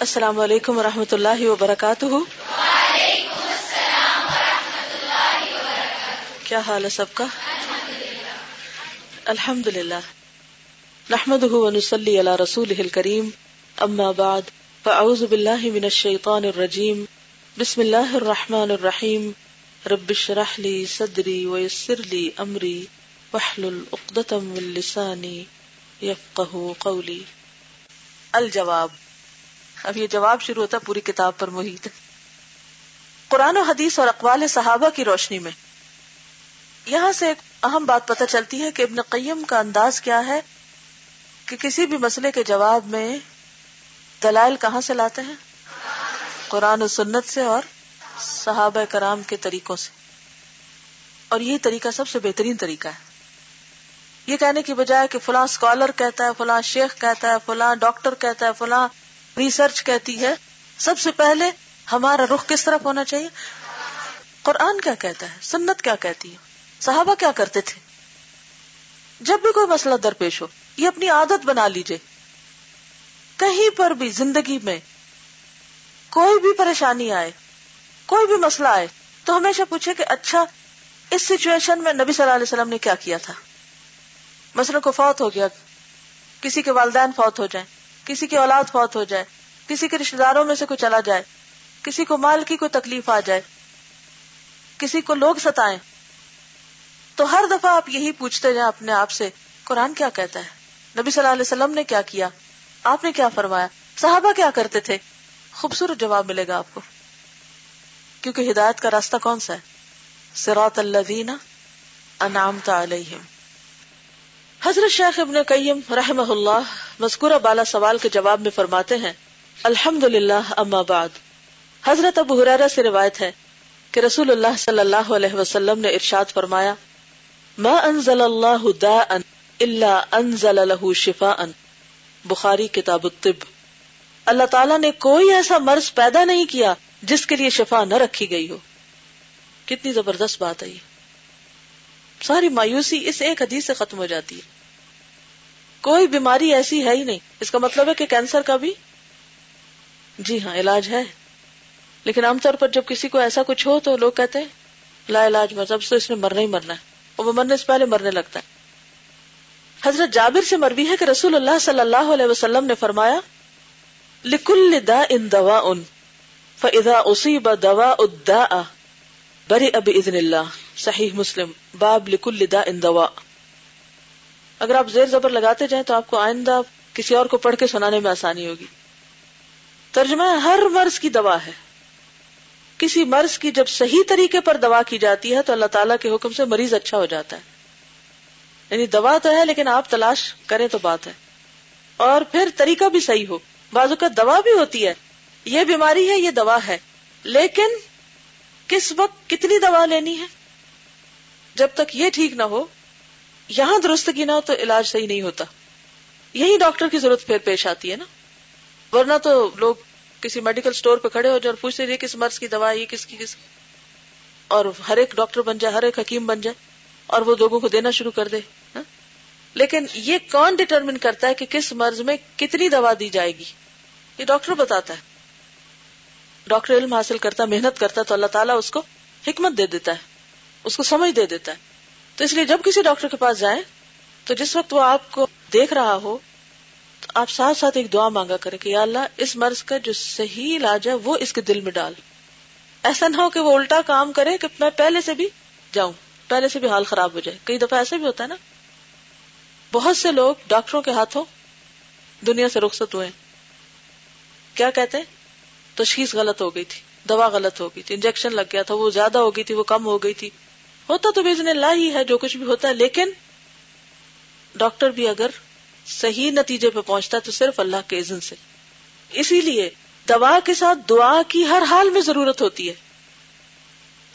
السلام علیکم و رحمۃ اللہ وبرکاتہ۔ کیا حال ہے سب کا؟ الحمد للہ نحمد ونسلی علی رسول کریم اما بعد، فاعوذ باللہ من الشیطان الرجیم۔ بسم اللہ الرحمن الرحیم۔ رب اشرح لی صدری ویسر لی امری۔ واحلل عقدۃ من لسانی یفقهوا قولی۔ الجواب۔ اب یہ جواب شروع ہوتا پوری کتاب پر محیط۔ قرآن و حدیث اور اقوال صحابہ کی روشنی میں۔ یہاں سے ایک اہم بات پتہ چلتی ہے کہ ابن قیم کا انداز کیا ہے کہ کسی بھی مسئلے کے جواب میں دلائل کہاں سے لاتے ہیں؟ قرآن و سنت سے اور صحابہ کرام کے طریقوں سے۔ اور یہ طریقہ سب سے بہترین طریقہ ہے۔ یہ کہنے کی بجائے کہ فلاں اسکالر کہتا ہے، فلاں شیخ کہتا ہے، فلاں ڈاکٹر کہتا ہے، فلاں ریسرچ کہتی ہے، سب سے پہلے ہمارا رخ کس طرف ہونا چاہیے؟ قرآن کیا کہتا ہے؟ سنت کیا کہتی ہے؟ صحابہ کیا کرتے تھے؟ جب بھی کوئی مسئلہ درپیش ہو، یہ اپنی عادت بنا لیجیے۔ کہیں پر بھی زندگی میں کوئی بھی پریشانی آئے، کوئی بھی مسئلہ آئے، تو ہمیشہ پوچھے کہ اچھا اس سچویشن میں نبی صلی اللہ علیہ وسلم نے کیا کیا تھا؟ مثلا کو فوت ہو گیا، کسی کے والدین فوت ہو جائیں کسی کی اولاد فوت ہو جائے، کسی کے رشتے داروں میں سے کوئی چلا جائے، کسی کو مال کی کوئی تکلیف آ جائے، کسی کو لوگ ستائیں۔ تو ہر دفعہ آپ یہی پوچھتے جائیں اپنے آپ سے، قرآن کیا کہتا ہے؟ نبی صلی اللہ علیہ وسلم نے کیا کیا؟ آپ نے کیا فرمایا؟ صحابہ کیا کرتے تھے؟ خوبصورت جواب ملے گا آپ کو۔ کیونکہ ہدایت کا راستہ کون سا ہے؟ سراط اللہ انعامت علیہم۔ حضرت شیخ ابن قیم رحمہ اللہ مذکورہ بالا سوال کے جواب میں فرماتے ہیں الحمد للہ اما بعد۔ حضرت ابو حرارہ سے روایت ہے کہ رسول اللہ صلی اللہ علیہ وسلم نے ارشاد فرمایا، ما انزل اللہ داء الا انزل له شفاء بخاری کتاب الطب۔ اللہ تعالیٰ نے کوئی ایسا مرض پیدا نہیں کیا جس کے لیے شفا نہ رکھی گئی ہو۔ کتنی زبردست بات ہے یہ۔ ساری مایوسی اس ایک حدیث سے ختم ہو جاتی ہے۔ کوئی بیماری ایسی ہے ہی نہیں۔ اس کا مطلب ہے کہ کینسر کا بھی جی ہاں علاج ہے۔ لیکن عام طور پر جب کسی کو ایسا کچھ ہو تو لوگ کہتے ہیں، لا علاج مطلب تو اس نے مرنا ہی مرنا ہے۔ اور وہ مرنے سے پہلے مرنے لگتا ہے۔ حضرت جابر سے مربی ہے کہ رسول اللہ صلی اللہ علیہ وسلم نے فرمایا، لکل دا ان دوا ان فضا اسی دوا ادا بری اب ادن اللہ۔ صحیح مسلم، باب لکل دا ان دوا اگر آپ زیر زبر لگاتے جائیں تو آپ کو آئندہ کسی اور کو پڑھ کے سنانے میں آسانی ہوگی۔ ترجمہ ہر مرض کی دوا ہے۔ کسی مرض کی جب صحیح طریقے پر دوا کی جاتی ہے تو اللہ تعالیٰ کے حکم سے مریض اچھا ہو جاتا ہے۔ یعنی دوا تو ہے لیکن آپ تلاش کریں تو بات ہے۔ اور پھر طریقہ بھی صحیح ہو۔ بازو کا دوا بھی ہوتی ہے۔ یہ بیماری ہے، یہ دوا ہے۔ لیکن کس وقت کتنی دوا لینی ہے؟ جب تک یہ ٹھیک نہ ہو یہاں درستگی نہ ہو تو علاج صحیح نہیں ہوتا۔ یہی ڈاکٹر کی ضرورت پھر پیش آتی ہے نا۔ ورنہ تو لوگ کسی میڈیکل اسٹور پہ کھڑے ہو جائے اور پوچھتے کس مرض کی دوا یہ کس کی، کس اور ہر ایک ڈاکٹر بن جائے، ہر ایک حکیم بن جائے اور وہ لوگوں کو دینا شروع کر دے ہاں۔ لیکن یہ کون ڈٹرمن کرتا ہے کہ کس مرض میں کتنی دوا دی جائے گی؟ یہ ڈاکٹر بتاتا ہے۔ ڈاکٹر علم حاصل کرتا، محنت کرتا تو اللہ تعالیٰ اس کو حکمت دے دیتا ہے، اس کو سمجھ دے دیتا ہے۔ تو اس لیے جب کسی ڈاکٹر کے پاس جائیں، تو جس وقت وہ آپ کو دیکھ رہا ہو، تو آپ ساتھ ساتھ ایک دعا مانگا کرے کہ یا اللہ، اس مرض کا جو صحیح علاج ہے، وہ اس کے دل میں ڈال۔ ایسا نہ ہو کہ وہ الٹا کام کرے کہ میں پہلے سے بھی جاؤں، پہلے سے بھی حال خراب ہو جائے۔ کئی دفعہ ایسے بھی ہوتا ہے نا۔ بہت سے لوگ ڈاکٹروں کے ہاتھوں دنیا سے رخصت ہوئے۔ کیا کہتے ہیں؟ تشخیص غلط ہو گئی تھی، دوا غلط ہو گئی تھی، انجیکشن لگ گیا تھا، وہ زیادہ ہو گئی تھی، وہ کم ہو گئی تھی۔ ہوتا تو بزن اللہ ہی ہے جو کچھ بھی ہوتا ہے لیکن ڈاکٹر بھی اگر صحیح نتیجے پہ پہنچتا ہے تو صرف اللہ کے عزن سے۔ اسی لیے دوا کے ساتھ دعا کی ہر حال میں ضرورت ہوتی ہے۔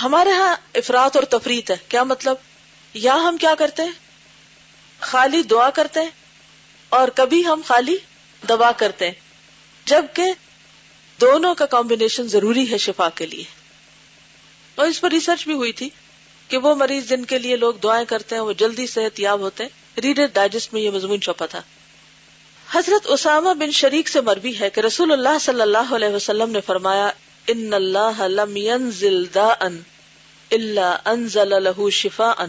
ہمارے ہاں افراد اور تفریح ہے۔ کیا مطلب؟ یا ہم کیا کرتے ہیں؟ خالی دعا کرتے ہیں اور کبھی ہم خالی دوا کرتے ہیں۔ جبکہ دونوں کا کمبینیشن ضروری ہے شفا کے لیے۔ اور اس پر ریسرچ بھی ہوئی تھی۔ کہ وہ مریض جن کے لیے لوگ دعائیں کرتے ہیں، وہ جلدی صحت یاب ہوتے ہیں۔ ریڈر ڈائجسٹ میں یہ مضمون چھپا تھا۔ حضرت اسامہ بن شریک سے مربی ہے کہ رسول اللہ صلی اللہ علیہ وسلم نے فرمایا، ان اللہ لم ينزل داء الا انزل له شفاء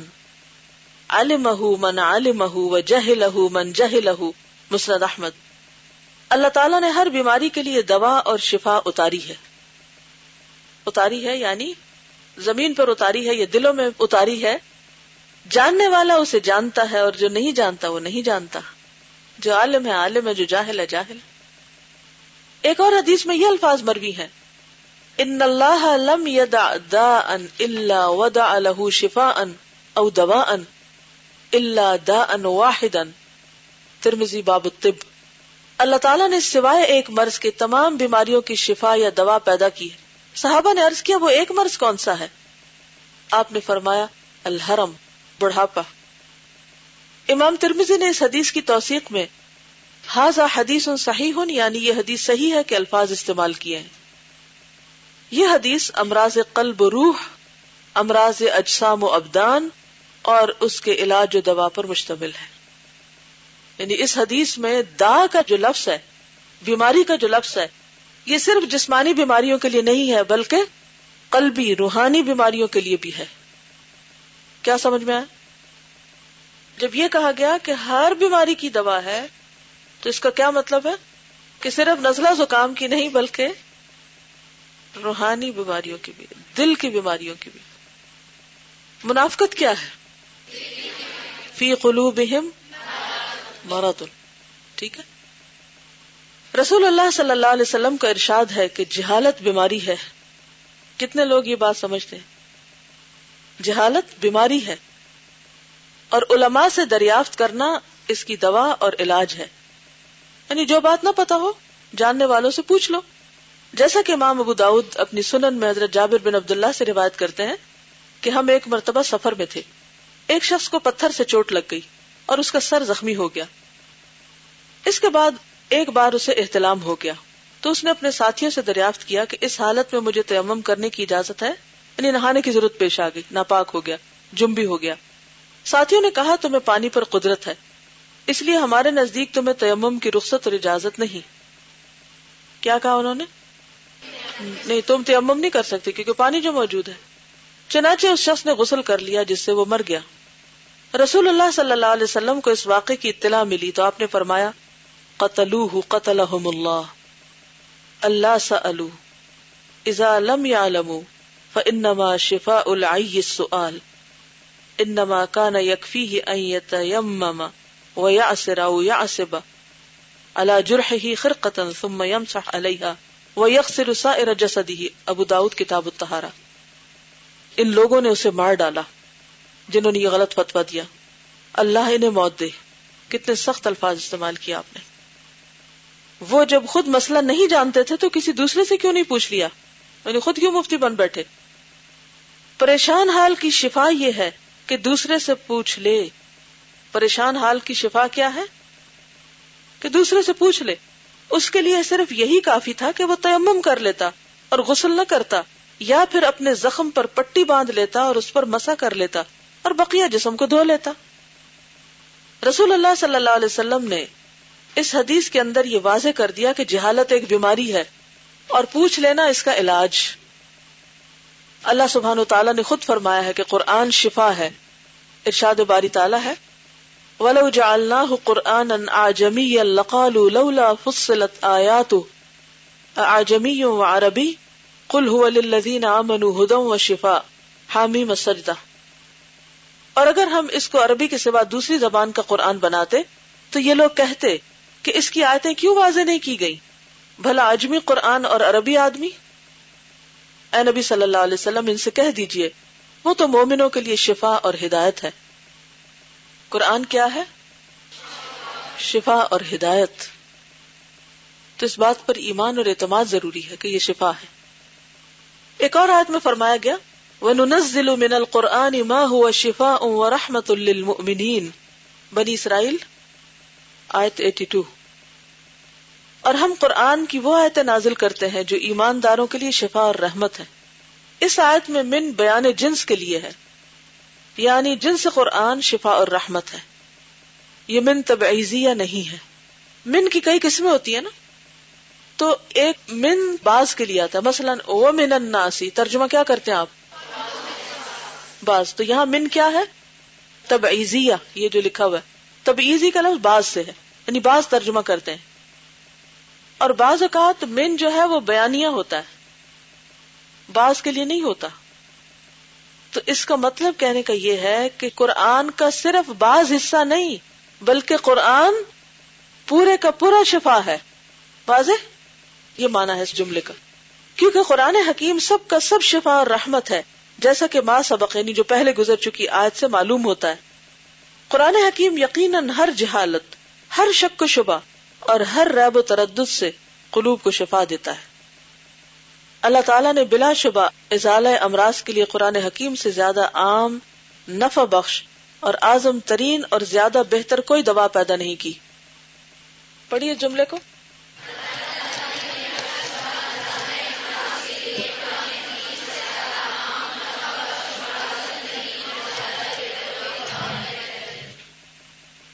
علمه من علمه وجهله من جهله مسند احمد۔ اللہ تعالیٰ نے ہر بیماری کے لیے دوا اور شفا اتاری ہے۔ اتاری ہے یعنی زمین پر اتاری ہے یا دلوں میں اتاری ہے، جاننے والا اسے جانتا ہے اور جو نہیں جانتا وہ نہیں جانتا۔ جو عالم ہے عالم ہے، جو جاہل ہے جاہل۔ ایک اور حدیث میں یہ الفاظ مروی ہیں۔ ان اللہ لم يدع داء الا وضع له شفاء او دواء الا داء واحدا ترمذی باب الطب۔ اللہ تعالیٰ نے سوائے ایک مرض کے تمام بیماریوں کی شفا یا دوا پیدا کی ہے۔ صحابہ نے عرض کیا، وہ ایک مرض کون سا ہے؟ آپ نے فرمایا، الحرم، بڑھاپا۔ امام ترمیزی نے اس حدیث کی توثیق میں حاضہ حدیث صحیح ہن یعنی یہ حدیث صحیح ہے کہ الفاظ استعمال کیے ہیں۔ یہ حدیث امراض قلب و روح، امراض اجسام و ابدان اور اس کے علاج و دوا پر مشتمل ہے۔ یعنی اس حدیث میں دا کا جو لفظ ہے، بیماری کا جو لفظ ہے یہ صرف جسمانی بیماریوں کے لیے نہیں ہے، بلکہ قلبی، روحانی بیماریوں کے لیے بھی ہے۔ کیا سمجھ میں آیا؟ جب یہ کہا گیا کہ ہر بیماری کی دوا ہے، تو اس کا کیا مطلب ہے؟ کہ صرف نزلہ زکام کی نہیں، بلکہ روحانی بیماریوں کی بھی، دل کی بیماریوں کی بھی۔ منافقت کیا ہے؟ فی قلوبہم مرض۔ ٹھیک ہے؟ رسول اللہ صلی اللہ علیہ وسلم کا ارشاد ہے کہ جہالت بیماری ہے۔ کتنے لوگ یہ بات سمجھتے ہیں؟ جہالت بیماری ہے۔ اور علماء سے دریافت کرنا اس کی دوا اور علاج ہے۔ یعنی جو بات نہ پتا ہو، جاننے والوں سے پوچھ لو۔ جیسا کہ امام ابو داود اپنی سنن میں حضرت جابر بن عبداللہ سے روایت کرتے ہیں کہ ہم ایک مرتبہ سفر میں تھے۔ ایک شخص کو پتھر سے چوٹ لگ گئی اور اس کا سر زخمی ہو گیا۔ اس کے بعد ایک بار اسے احتلام ہو گیا تو اس نے اپنے ساتھیوں سے دریافت کیا کہ اس حالت میں مجھے تیمم کرنے کی اجازت ہے یعنی نہانے کی ضرورت پیش آ گئی، ناپاک ہو گیا، جم بھی ہو گیا۔ ساتھیوں نے کہا، تمہیں پانی پر قدرت ہے، اس لیے ہمارے نزدیک تمہیں تیمم کی رخصت اور اجازت نہیں۔ کیا کہا انہوں نے؟ نہیں، تم تیمم نہیں کر سکتے کیونکہ پانی جو موجود ہے۔ چنانچہ اس شخص نے غسل کر لیا جس سے وہ مر گیا۔ رسول اللہ صلی اللہ علیہ وسلم کو اس واقعے کی اطلاع ملی تو آپ نے فرمایا قتلوہ قتلہم اللہ اللہ سألو اذا لم يعلموا فانما شفاء العی السؤال. انما كان يكفيه ان يتيمم ويعسر او يعسب. على جرحه خرقة ثم يمسح عليها ويغسل سائر جسده. ابو داود کتاب الطہارہ ان لوگوں نے اسے مار ڈالا، جنہوں نے یہ غلط فتوا دیا. اللہ انہیں موت دے. کتنے سخت الفاظ استعمال کیا آپ نے. وہ جب خود مسئلہ نہیں جانتے تھے تو کسی دوسرے سے کیوں نہیں پوچھ لیا؟ یعنی خود کیوں مفتی بن بیٹھے؟ پریشان حال کی شفا یہ ہے کہ دوسرے سے پوچھ لے۔ پریشان حال کی شفا کیا ہے؟ کہ دوسرے سے پوچھ لے۔ اس کے لیے صرف یہی کافی تھا کہ وہ تیمم کر لیتا اور غسل نہ کرتا، یا پھر اپنے زخم پر پٹی باندھ لیتا اور اس پر مسا کر لیتا اور بقیہ جسم کو دھو لیتا۔ رسول اللہ صلی اللہ علیہ وسلم نے اس حدیث کے اندر یہ واضح کر دیا کہ جہالت ایک بیماری ہے اور پوچھ لینا اس کا علاج۔ اللہ سبحان تعالیٰ نے خود فرمایا ہے کہ قرآن شفا ہے، ارشاد باری تعالیٰ ہے۔ ولو جعلناه قرآنا اعجميا لقالوا لولا فصلت آياته اعجمي وعربي قل هو للذين آمنوا هدى وشفاء حامیم السجدہ اور اگر ہم اس کو عربی کے سوا دوسری زبان کا قرآن بناتے، تو یہ لوگ کہتے کہ اس کی آیتیں کیوں واضح نہیں کی گئی بھلا آجمی قرآن اور عربی آدمی؟ اے نبی صلی اللہ علیہ وسلم، ان سے کہہ دیجیے، وہ تو مومنوں کے لیے شفا اور ہدایت ہے۔ قرآن کیا ہے؟ شفا اور ہدایت۔ تو اس بات پر ایمان اور اعتماد ضروری ہے کہ یہ شفا ہے۔ ایک اور آیت میں فرمایا گیا، وَنُنَزِّلُ مِنَ الْقُرْآنِ مَا هُوَ شِفَاءٌ وَرَحْمَةٌ لِّلْمُؤْمِنِينَ۔ بنی اسرائیل، آیت 82 اور ہم قرآن کی وہ آیتیں نازل کرتے ہیں جو ایمانداروں کے لیے شفا اور رحمت ہے۔ اس آیت میں من بیان جنس کے لیے ہے۔ یعنی جنس قرآن شفا اور رحمت ہے۔ یہ من تبعیزیہ نہیں ہے۔ من کی کئی قسمیں ہوتی ہیں نا۔ تو ایک من باز کے لیے آتا ہے۔ مثلاً او من الناسی ترجمہ کیا کرتے ہیں آپ؟ باز تو یہاں من کیا ہے؟ تب یہ جو لکھا ہوا ہے۔ تبعیزی کا لفظ باز سے ہے۔ یعنی باز ترجمہ کرتے ہیں۔ اور بعض اوقات من جو ہے وہ بیانیہ ہوتا ہے۔ باز کے لیے نہیں ہوتا۔ تو اس کا مطلب کہنے کا یہ ہے کہ قرآن کا صرف بعض حصہ نہیں، بلکہ قرآن پورے کا پورا شفا ہے۔ واضح؟ یہ مانا ہے اس جملے کا۔ کیونکہ قرآن حکیم سب کا سب شفا اور رحمت ہے، جیسا کہ ماں سبق یعنی جو پہلے گزر چکی آج سے معلوم ہوتا ہے۔ قرآن حکیم یقیناً ہر جہالت، ہر شک و شبہ اور ہر ریب و تردد سے قلوب کو شفا دیتا ہے۔ اللہ تعالیٰ نے بلا شبہ ازالہ امراض کے لیے قرآن حکیم سے زیادہ عام، نفع بخش اور اعظم ترین اور زیادہ بہتر کوئی دوا پیدا نہیں کی۔ پڑھیے جملے کو۔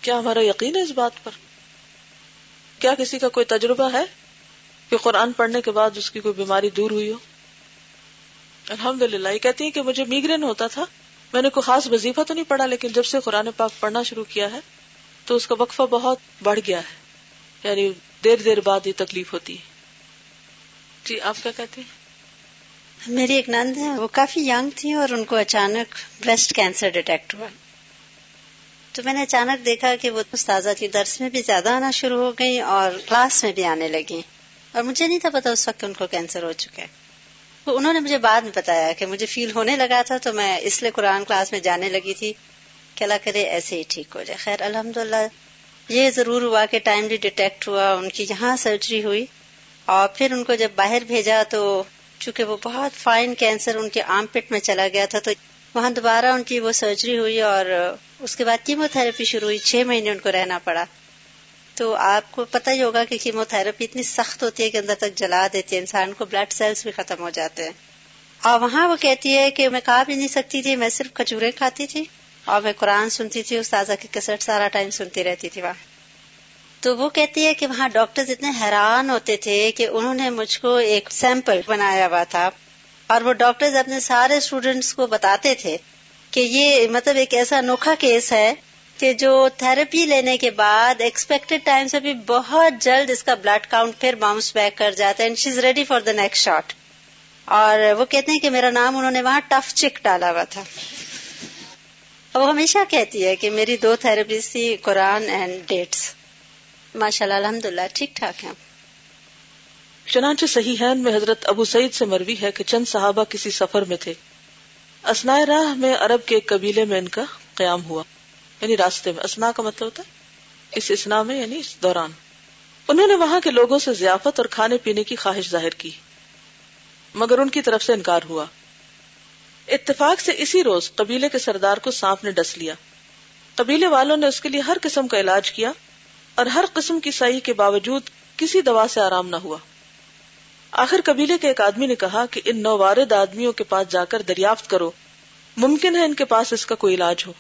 کیا ہمارا یقین ہے اس بات پر؟ کیا کسی کا کوئی تجربہ ہے کہ قرآن پڑھنے کے بعد اس کی کوئی بیماری دور ہوئی ہو؟ الحمد للہ یہ کہتی ہے کہ مجھے میگرین ہوتا تھا۔ میں نے کوئی خاص وظیفہ تو نہیں پڑھا، لیکن جب سے قرآن پاک پڑھنا شروع کیا ہے، تو اس کا وقفہ بہت بڑھ گیا ہے۔ یعنی دیر دیر بعد یہ تکلیف ہوتی ہے۔ جی آپ کیا کہتے ہیں؟ میری ایک نند ہے وہ کافی ینگ تھی اور ان کو اچانک بریسٹ کینسر ڈیٹیکٹ ہوا۔ تو میں نے اچانک دیکھا کہ وہ استاذہ کی درس میں بھی زیادہ آنا شروع ہو گئی اور کلاس میں بھی آنے لگی اور مجھے نہیں تھا پتا اس وقت ان کو کینسر ہو چکا ہے۔ تو انہوں نے مجھے بعد میں بتایا کہ مجھے فیل ہونے لگا تھا تو میں اس لیے قرآن کلاس میں جانے لگی تھی کہ اللہ کرے ایسے ہی ٹھیک ہو جائے۔ خیر الحمد یہ ضرور ہوا کہ ٹائملی ڈیٹیکٹ ہوا، ان کی یہاں سرجری ہوئی۔ اور پھر ان کو جب باہر بھیجا تو چونکہ وہ بہت فائن کینسر ان کے آم پٹ میں چلا گیا تھا تو وہاں دوبارہ ان کی وہ سرجری ہوئی اور اس کے بعد کیمو تھراپی شروع ہوئی، چھ مہینے ان کو رہنا پڑا۔ تو آپ کو پتہ ہی ہوگا کہ کیمو تھراپی اتنی سخت ہوتی ہے کہ اندر تک جلا دیتی ہے، انسان کو بلڈ سیلز بھی ختم ہو جاتے ہیں۔ اور وہاں وہ کہتی ہے کہ میں کہا بھی نہیں سکتی تھی، میں صرف کچورے کھاتی تھی اور میں قرآن سنتی تھی، استاذہ کی کسٹ سارا ٹائم سنتی رہتی تھی وہاں۔ تو وہ کہتی ہے کہ وہاں ڈاکٹر اتنے حیران ہوتے تھے کہ انہوں نے مجھ کو ایک سیمپل بنایا ہوا تھا۔ اور وہ ڈاکٹر اپنے سارے اسٹوڈینٹس کو بتاتے تھے۔ کہ یہ مطلب ایک ایسا انوکھا کیس ہے کہ جو تھراپی لینے کے بعد ایکسپیکٹڈ ٹائم سے بھی بہت جلد اس کا بلڈ کاؤنٹ پھر باؤنس بیک کر جاتا ہے she is ready for the next shot اور وہ کہتے ہیں کہ میرا نام انہوں نے وہاں ٹف چک ڈالا ہوا تھا. وہ ہمیشہ کہتی ہے کہ میری دو تھراپیز تھی، قرآن اینڈ ڈیٹس ماشاء اللہ الحمد للہ ٹھیک ٹھاک ہے چنانچہ صحیح ہے میں حضرت ابو سعید سے مروی ہے کہ چند صحابہ کسی سفر میں تھے۔ اسنا راہ میں عرب کے ایک قبیلے میں ان کا قیام ہوا۔ یعنی راستے میں۔ اسنا کا مطلب ہوتا ہے اس اسنا میں یعنی اس دوران۔ انہوں نے وہاں کے لوگوں سے ضیافت اور کھانے پینے کی خواہش ظاہر کی۔ مگر ان کی طرف سے انکار ہوا۔ اتفاق سے اسی روز قبیلے کے سردار کو سانپ نے ڈس لیا۔ قبیلے والوں نے اس کے لیے ہر قسم کا علاج کیا اور ہر قسم کی صحیح کے باوجود کسی دوا سے آرام نہ ہوا۔ آخر قبیلے کے ایک آدمی نے کہا کہ ان نوارد آدمیوں کے پاس جا کر دریافت کرو۔ ممکن ہے ان کے پاس اس کا کوئی علاج ہو۔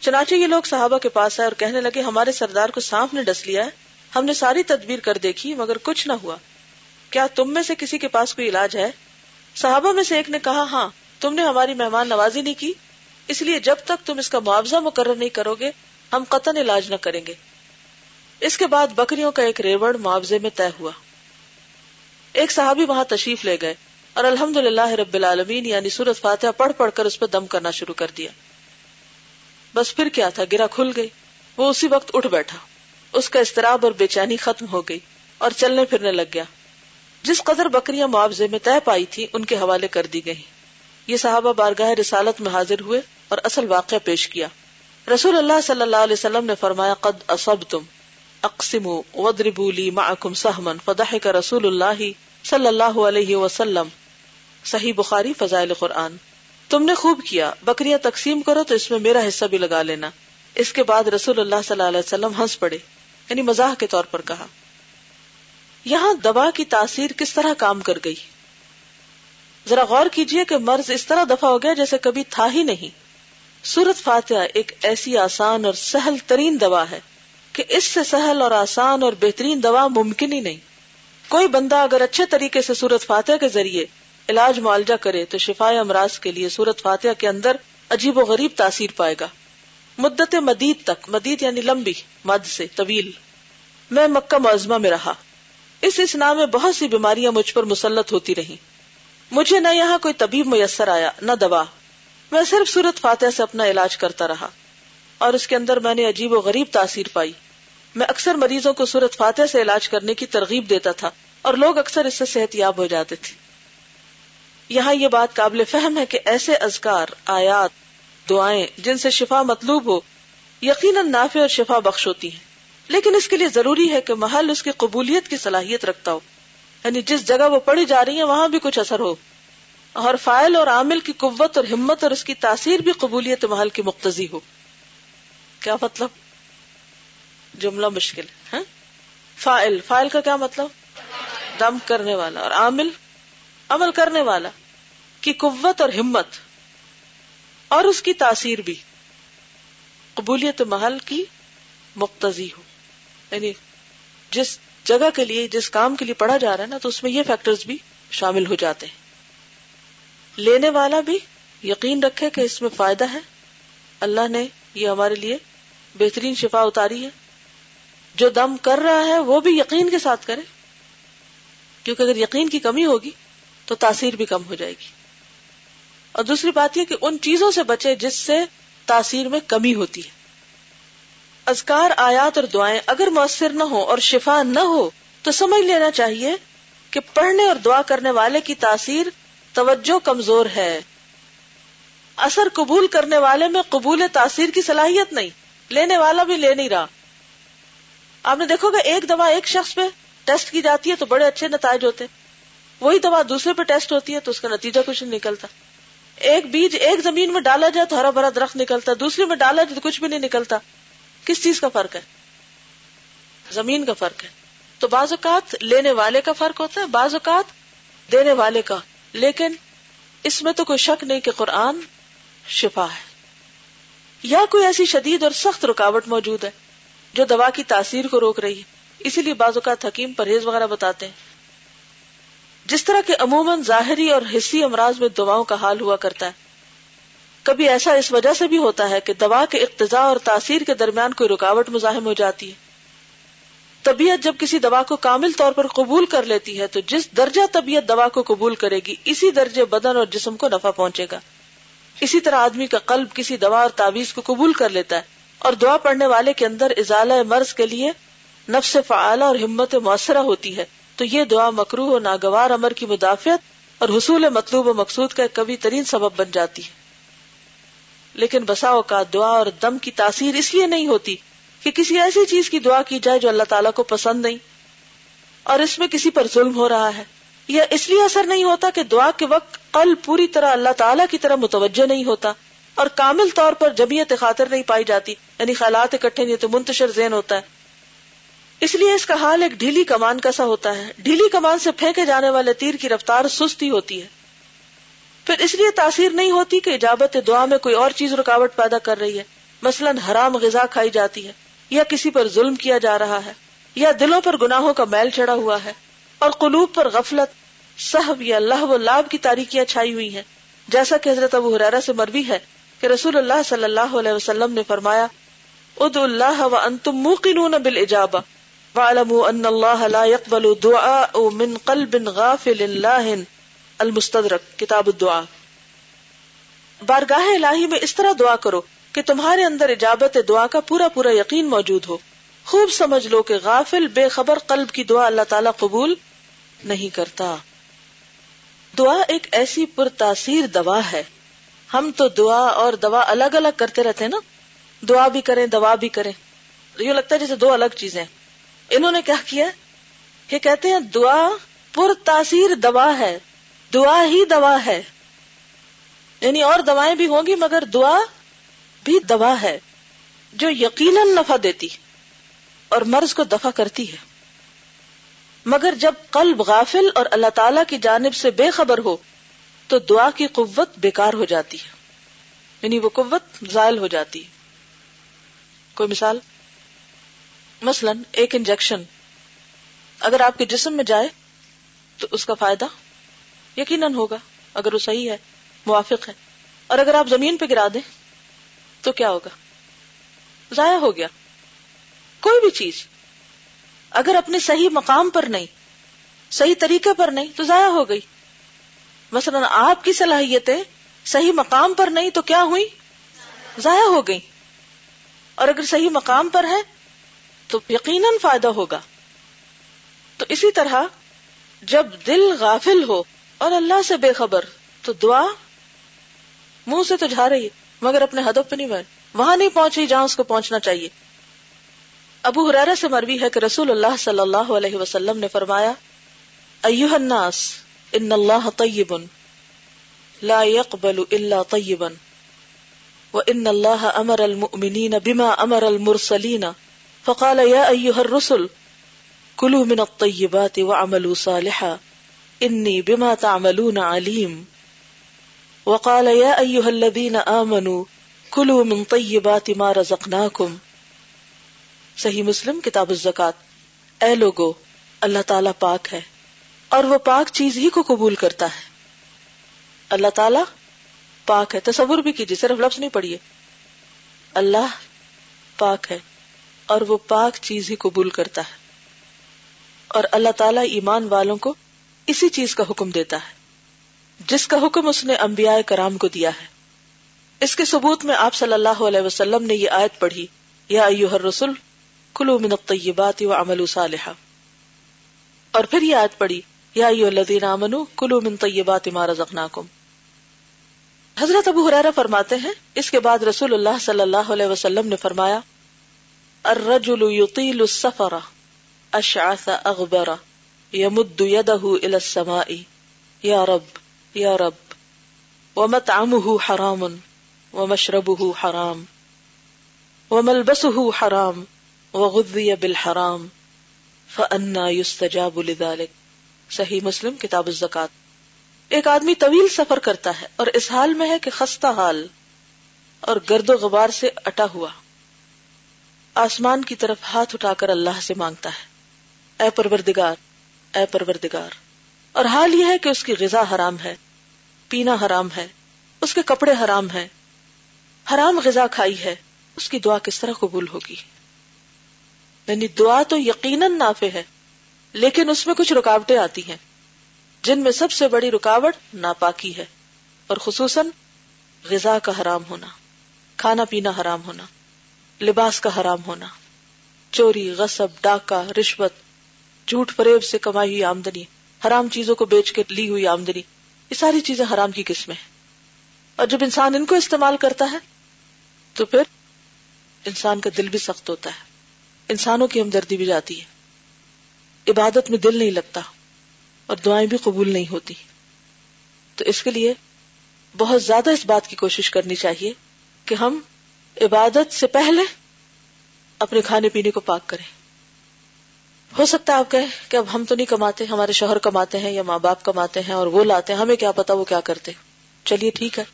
چنانچہ یہ لوگ صحابہ کے پاس آئے اور کہنے لگے، ہمارے سردار کو سانپ نے ڈس لیا ہے۔ ہم نے ساری تدبیر کر دیکھی، مگر کچھ نہ ہوا۔ کیا تم میں سے کسی کے پاس کوئی علاج ہے؟ صحابہ میں سے ایک نے کہا ہاں تم نے ہماری مہمان نوازی نہیں کی۔ اس لیے جب تک تم اس کا معاوضہ مقرر نہیں کرو گے، ہم قطن علاج نہ کریں گے۔ اس کے بعد بکریوں کا ایک ریوڑ معاوضے میں طے ہوا۔ ایک صحابی وہاں تشریف لے گئے اور الحمد للہ رب العالمین یعنی سورت فاتحہ پڑھ پڑھ کر اس پہ دم کرنا شروع کر دیا۔ بس پھر کیا تھا؟ گرا کھل گئی۔ وہ اسی وقت اٹھ بیٹھا۔ اس کا استراب اور بے چینی ختم ہو گئی اور چلنے پھرنے لگ گیا۔ جس قدر بکریاں معاوضے میں طے پائی تھی ان کے حوالے کر دی گئی یہ صحابہ بارگاہ رسالت میں حاضر ہوئے اور اصل واقعہ پیش کیا۔ رسول اللہ صلی اللہ علیہ وسلم نے فرمایا، قد اصب تم اقسم ودربوا لي معكم سهما فضحك رسول الله صلی اللہ علیہ وسلم۔ صحیح بخاری فضائل قرآن۔ تم نے خوب کیا، بکریاں تقسیم کرو تو اس میں میرا حصہ بھی لگا لینا۔ اس کے بعد رسول اللہ صلی اللہ علیہ وسلم ہنس پڑے یعنی مزاح کے طور پر کہا۔ یہاں دوا کی تاثیر کس طرح کام کر گئی؟ ذرا غور کیجیے کہ مرض اس طرح دفع ہو گیا جیسے کبھی تھا ہی نہیں۔ سورت فاتحہ ایک ایسی آسان اور سہل ترین دوا ہے۔ کہ اس سے سہل اور آسان اور بہترین دوا ممکن ہی نہیں۔ کوئی بندہ اگر اچھے طریقے سے سورت فاتح کے ذریعے علاج معالجہ کرے تو شفا امراض کے لیے سورت فاتحہ کے اندر عجیب و غریب تاثیر پائے گا۔ مدت مدید تک، مدید یعنی لمبی، مد سے طویل۔ میں مکہ معظمہ میں رہا۔ اس اسنا میں بہت سی بیماریاں مجھ پر مسلط ہوتی رہی مجھے نہ یہاں کوئی طبیب میسر آیا، نہ دوا۔ میں صرف سورت فاتح سے اپنا علاج کرتا رہا۔ اور اس کے اندر میں نے عجیب و غریب تاثیر پائی۔ میں اکثر مریضوں کو سورت فاتح سے علاج کرنے کی ترغیب دیتا تھا اور لوگ اکثر اس سے صحت یاب ہو جاتے تھے۔ یہاں یہ بات قابل فہم ہے کہ ایسے ازکار آیات، دعائیں جن سے شفا مطلوب ہو، یقیناً نافع اور شفا بخش ہوتی ہیں۔ لیکن اس کے لیے ضروری ہے کہ محل اس کی قبولیت کی صلاحیت رکھتا ہو۔ یعنی جس جگہ وہ پڑھی جا رہی ہے وہاں بھی کچھ اثر ہو۔ اور فائل اور عامل کی قوت اور ہمت اور اس کی تاثیر بھی قبولیت محل کی مقتضی ہو۔ کیا مطلب؟ جملہ مشکل ہے ہاں؟ فائل فائل کا کیا مطلب؟ دم کرنے والا اور عامل، عمل کرنے والا، کی قوت اور ہمت، اور اس کی تاثیر بھی۔ قبولیت محل کی مقتضی ہو۔ یعنی جس جگہ کے لیے، جس کام کے لیے پڑھا جا رہا ہے نا، تو اس میں یہ فیکٹرز بھی شامل ہو جاتے ہیں۔ لینے والا بھی یقین رکھے کہ اس میں فائدہ ہے۔ اللہ نے یہ ہمارے لیے بہترین شفا اتاری ہے۔ جو دم کر رہا ہے، وہ بھی یقین کے ساتھ کرے۔ کیونکہ اگر یقین کی کمی ہوگی، تو تاثیر بھی کم ہو جائے گی۔ اور دوسری بات یہ کہ ان چیزوں سے بچے جس سے تاثیر میں کمی ہوتی ہے۔ ازکار آیات اور دعائیں اگر مؤثر نہ ہو اور شفا نہ ہو، تو سمجھ لینا چاہیے کہ پڑھنے اور دعا کرنے والے کی تاثیر توجہ کمزور ہے۔ اثر قبول کرنے والے میں قبول تاثیر کی صلاحیت نہیں۔ لینے والا بھی لے نہیں رہا۔ آپ نے دیکھو گا ایک دوا ایک شخص پہ ٹیسٹ کی جاتی ہے تو بڑے اچھے نتائج ہوتے وہی دوا دوسرے پہ ٹیسٹ ہوتی ہے تو اس کا نتیجہ کچھ نہیں نکلتا۔ ایک بیج ایک زمین میں ڈالا جائے تو ہرا بھرا درخت نکلتا دوسری میں ڈالا جائے تو کچھ بھی نہیں نکلتا۔ کس چیز کا فرق ہے؟ زمین کا فرق ہے۔ تو بعض اوقات لینے والے کا فرق ہوتا ہے، بعض اوقات دینے والے کا۔ لیکن اس میں تو کوئی شک نہیں کہ قرآن شفا ہے۔ یا کوئی ایسی شدید اور سخت رکاوٹ موجود ہے جو دوا کی تاثیر کو روک رہی ہے؟ اسی لیے بعض اوقات حکیم پرہیز وغیرہ بتاتے ہیں۔ جس طرح کے عموماً ظاہری اور حصی امراض میں دواؤں کا حال ہوا کرتا ہے، کبھی ایسا اس وجہ سے بھی ہوتا ہے کہ دوا کے اقتضاء اور تاثیر کے درمیان کوئی رکاوٹ مزاحم ہو جاتی ہے۔ طبیعت جب کسی دوا کو کامل طور پر قبول کر لیتی ہے تو جس درجہ طبیعت دوا کو قبول کرے گی، اسی درجے بدن اور جسم کو نفع پہنچے گا۔ اسی طرح آدمی کا قلب کسی دوا اور تعویذ کو قبول کر لیتا ہے اور دعا پڑھنے والے کے اندر ازالہ مرض کے لیے نفس فعالہ اور ہمت مؤثرہ ہوتی ہے۔ تو یہ دعا مکرو و ناگوار امر کی مدافعت اور حصول مطلوب و مقصود کا ایک کبھی ترین سبب بن جاتی ہے۔ لیکن بسا اوقات دعا اور دم کی تاثیر اس لیے نہیں ہوتی کہ کسی ایسی چیز کی دعا کی جائے جو اللہ تعالیٰ کو پسند نہیں اور اس میں کسی پر ظلم ہو رہا ہے۔ یا اس لیے اثر نہیں ہوتا کہ دعا کے وقت قلب پوری طرح اللہ تعالیٰ کی طرح متوجہ نہیں ہوتا اور کامل طور پر جبیت خاطر نہیں پائی جاتی یعنی خیالات اکٹھے نہیں تو منتشر ذہن ہوتا ہے۔ اس لیے اس کا حال ایک ڈھیلی کمان کا سا ہوتا ہے۔ ڈھیلی کمان سے پھینکے جانے والے تیر کی رفتار سستی ہوتی ہے۔ پھر اس لیے تاثیر نہیں ہوتی کہ اجابت دعا میں کوئی اور چیز رکاوٹ پیدا کر رہی ہے۔ مثلا حرام غذا کھائی جاتی ہے یا کسی پر ظلم کیا جا رہا ہے یا دلوں پر گناہوں کا میل چڑھا ہوا ہے۔ اور قلوب پر غفلت صحب یا اللہ و لاب کی تاریخیاں چھائی ہوئی ہیں۔ جیسا کہ حضرت ابو حرارہ سے مروی ہے کہ رسول اللہ صلی اللہ علیہ وسلم نے فرمایا اد اللہ و انتم موقنون بالعجابہ وعلموا ان اللہ لا يقبل دعاء من قلب غافل اللہ المستدرک، کتاب الدعا بارگاہ الہی میں اس طرح دعا کرو کہ تمہارے اندر اجابت دعا کا پورا پورا یقین موجود ہو۔ خوب سمجھ لو کہ غافل بے خبر قلب کی دعا اللہ تعالیٰ قبول نہیں کرتا۔ دعا ایک ایسی پر تاثیر دوا ہے۔ ہم تو دعا اور دوا الگ الگ کرتے رہتے ہیں نا۔ دعا بھی کریں، دوا بھی کریں۔ یہ لگتا ہے جیسے دو الگ چیزیں انہوں نے کیا کیا؟ یہ کہتے ہیں دعا پر تاثیر دوا ہے۔ دعا ہی دوا ہے۔ یعنی اور دوائیں بھی ہوں گی مگر دعا بھی دوا ہے۔ جو یقیناً نفع دیتی۔ اور مرض کو دفع کرتی ہے۔ مگر جب قلب غافل اور اللہ تعالی کی جانب سے بے خبر ہو، تو دعا کی قوت بیکار ہو جاتی ہے۔ یعنی وہ قوت زائل ہو جاتی ہے۔ کوئی مثال؟ مثلا ایک انجیکشن۔ اگر آپ کے جسم میں جائے، تو اس کا فائدہ یقیناً ہوگا۔ اگر وہ صحیح ہے، موافق ہے۔ اور اگر آپ زمین پہ گرا دیں، تو کیا ہوگا؟ ضائع ہو گیا۔ کوئی بھی چیز اگر اپنے صحیح مقام پر نہیں، صحیح طریقے پر نہیں تو ضائع ہو گئی۔ مثلا آپ کی صلاحیتیں صحیح مقام پر نہیں تو کیا ہوئی؟ ضائع ہو گئی اور اگر صحیح مقام پر ہے تو یقیناً فائدہ ہوگا۔ تو اسی طرح جب دل غافل ہو اور اللہ سے بے خبر تو دعا منہ سے تو جا رہی ہے، مگر اپنے ہدف پہ نہیں بھائی، وہاں نہیں پہنچی جہاں اس کو پہنچنا چاہیے۔ ابو حرارا سے مروی ہے کہ رسول اللہ صلی اللہ علیہ وسلم نے فرمایا ایوہ الناس، ان اللہ طیب، لا يقبل الا طیبا وان اللہ امر المؤمنین بما امر المرسلین، فقال یا ایوہ الرسل کلو من الطیبات وعملوا صالحا، انی بما تعملون علیم۔ وقال یا ایوہ الذین آمنوا کلو من طیبات ما رزقناکم۔ صحیح مسلم کتاب الزکات اے لوگو، اللہ تعالی پاک ہے اور وہ پاک چیز ہی کو قبول کرتا ہے۔ اللہ تعالی پاک ہے، تصور بھی کیجیے، صرف لفظ نہیں پڑھیے۔ اللہ پاک ہے اور وہ پاک چیز ہی قبول کرتا ہے۔ اور اللہ تعالیٰ ایمان والوں کو اسی چیز کا حکم دیتا ہے، جس کا حکم اس نے انبیاء کرام کو دیا ہے۔ اس کے ثبوت میں آپ صلی اللہ علیہ وسلم نے یہ آیت پڑھی، یا ایوہ الرسول کلو من الطیبات وعملوا صالحا۔ اور پھر یہ آیت پڑھی، یا ایوہ الذین آمنوا کلو من طیبات ما رزقناکم۔ حضرت ابو حریرہ فرماتے ہیں، اس کے بعد رسول اللہ صلی اللہ علیہ وسلم نے فرمایا، الرجل يطيل السفر اشعث اغبر يمد يده الى السماء۔ يا رب يا رب، ومطعمه حرام، ومشربه حرام، وملبسه حرام۔ وغذي بالحرام فأنا يستجاب لذلك. صحیح مسلم، کتاب الزکات. ایک آدمی طویل سفر کرتا ہے اور اس حال میں ہے کہ خستہ حال اور گرد و غبار سے اٹا ہوا۔ آسمان کی طرف ہاتھ اٹھا کر اللہ سے مانگتا ہے۔ اے پروردگار اے پروردگار، اور حال یہ ہے کہ اس کی غذا حرام ہے، پینا حرام ہے، اس کے کپڑے حرام ہے حرام غذا کھائی ہے، اس کی دعا کس طرح قبول ہوگی؟ یعنی دعا تو یقیناً نافع ہے، لیکن اس میں کچھ رکاوٹیں آتی ہیں، جن میں سب سے بڑی رکاوٹ ناپاکی ہے، اور خصوصاً غذا کا حرام ہونا، کھانا پینا حرام ہونا، لباس کا حرام ہونا، چوری، غصب، ڈاکہ، رشوت، جھوٹ فریب سے کمائی ہوئی آمدنی، حرام چیزوں کو بیچ کے لی ہوئی آمدنی، یہ ساری چیزیں حرام کی قسمیں ہیں۔ اور جب انسان ان کو استعمال کرتا ہے، تو پھر انسان کا دل بھی سخت ہوتا ہے۔ انسانوں کی ہمدردی بھی جاتی ہے۔ عبادت میں دل نہیں لگتا اور دعائیں بھی قبول نہیں ہوتی۔ تو اس کے لیے بہت زیادہ اس بات کی کوشش کرنی چاہیے کہ ہم عبادت سے پہلے اپنے کھانے پینے کو پاک کریں۔ ہو سکتا ہے آپ کہیں کہ اب ہم تو نہیں کماتے، ہمارے شوہر کماتے ہیں یا ماں باپ کماتے ہیں اور وہ لاتے ہیں، ہمیں کیا پتا وہ کیا کرتے۔ چلیے ٹھیک ہے،